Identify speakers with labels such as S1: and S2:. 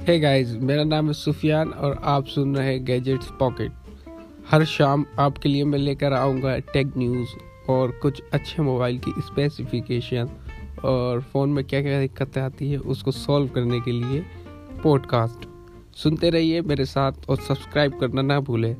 S1: Hey guys मेरा नाम है सुफियान और आप सुन रहे हैं गैजेट्स पॉकेट हर शाम आपके लिए मैं लेकर आऊँगा टेक न्यूज़ और कुछ अच्छे मोबाइल की स्पेसिफिकेशन और फ़ोन में क्या क्या दिक्कतें आती है उसको सॉल्व करने के लिए पॉडकास्ट सुनते रहिए मेरे साथ और सब्सक्राइब करना ना भूलें।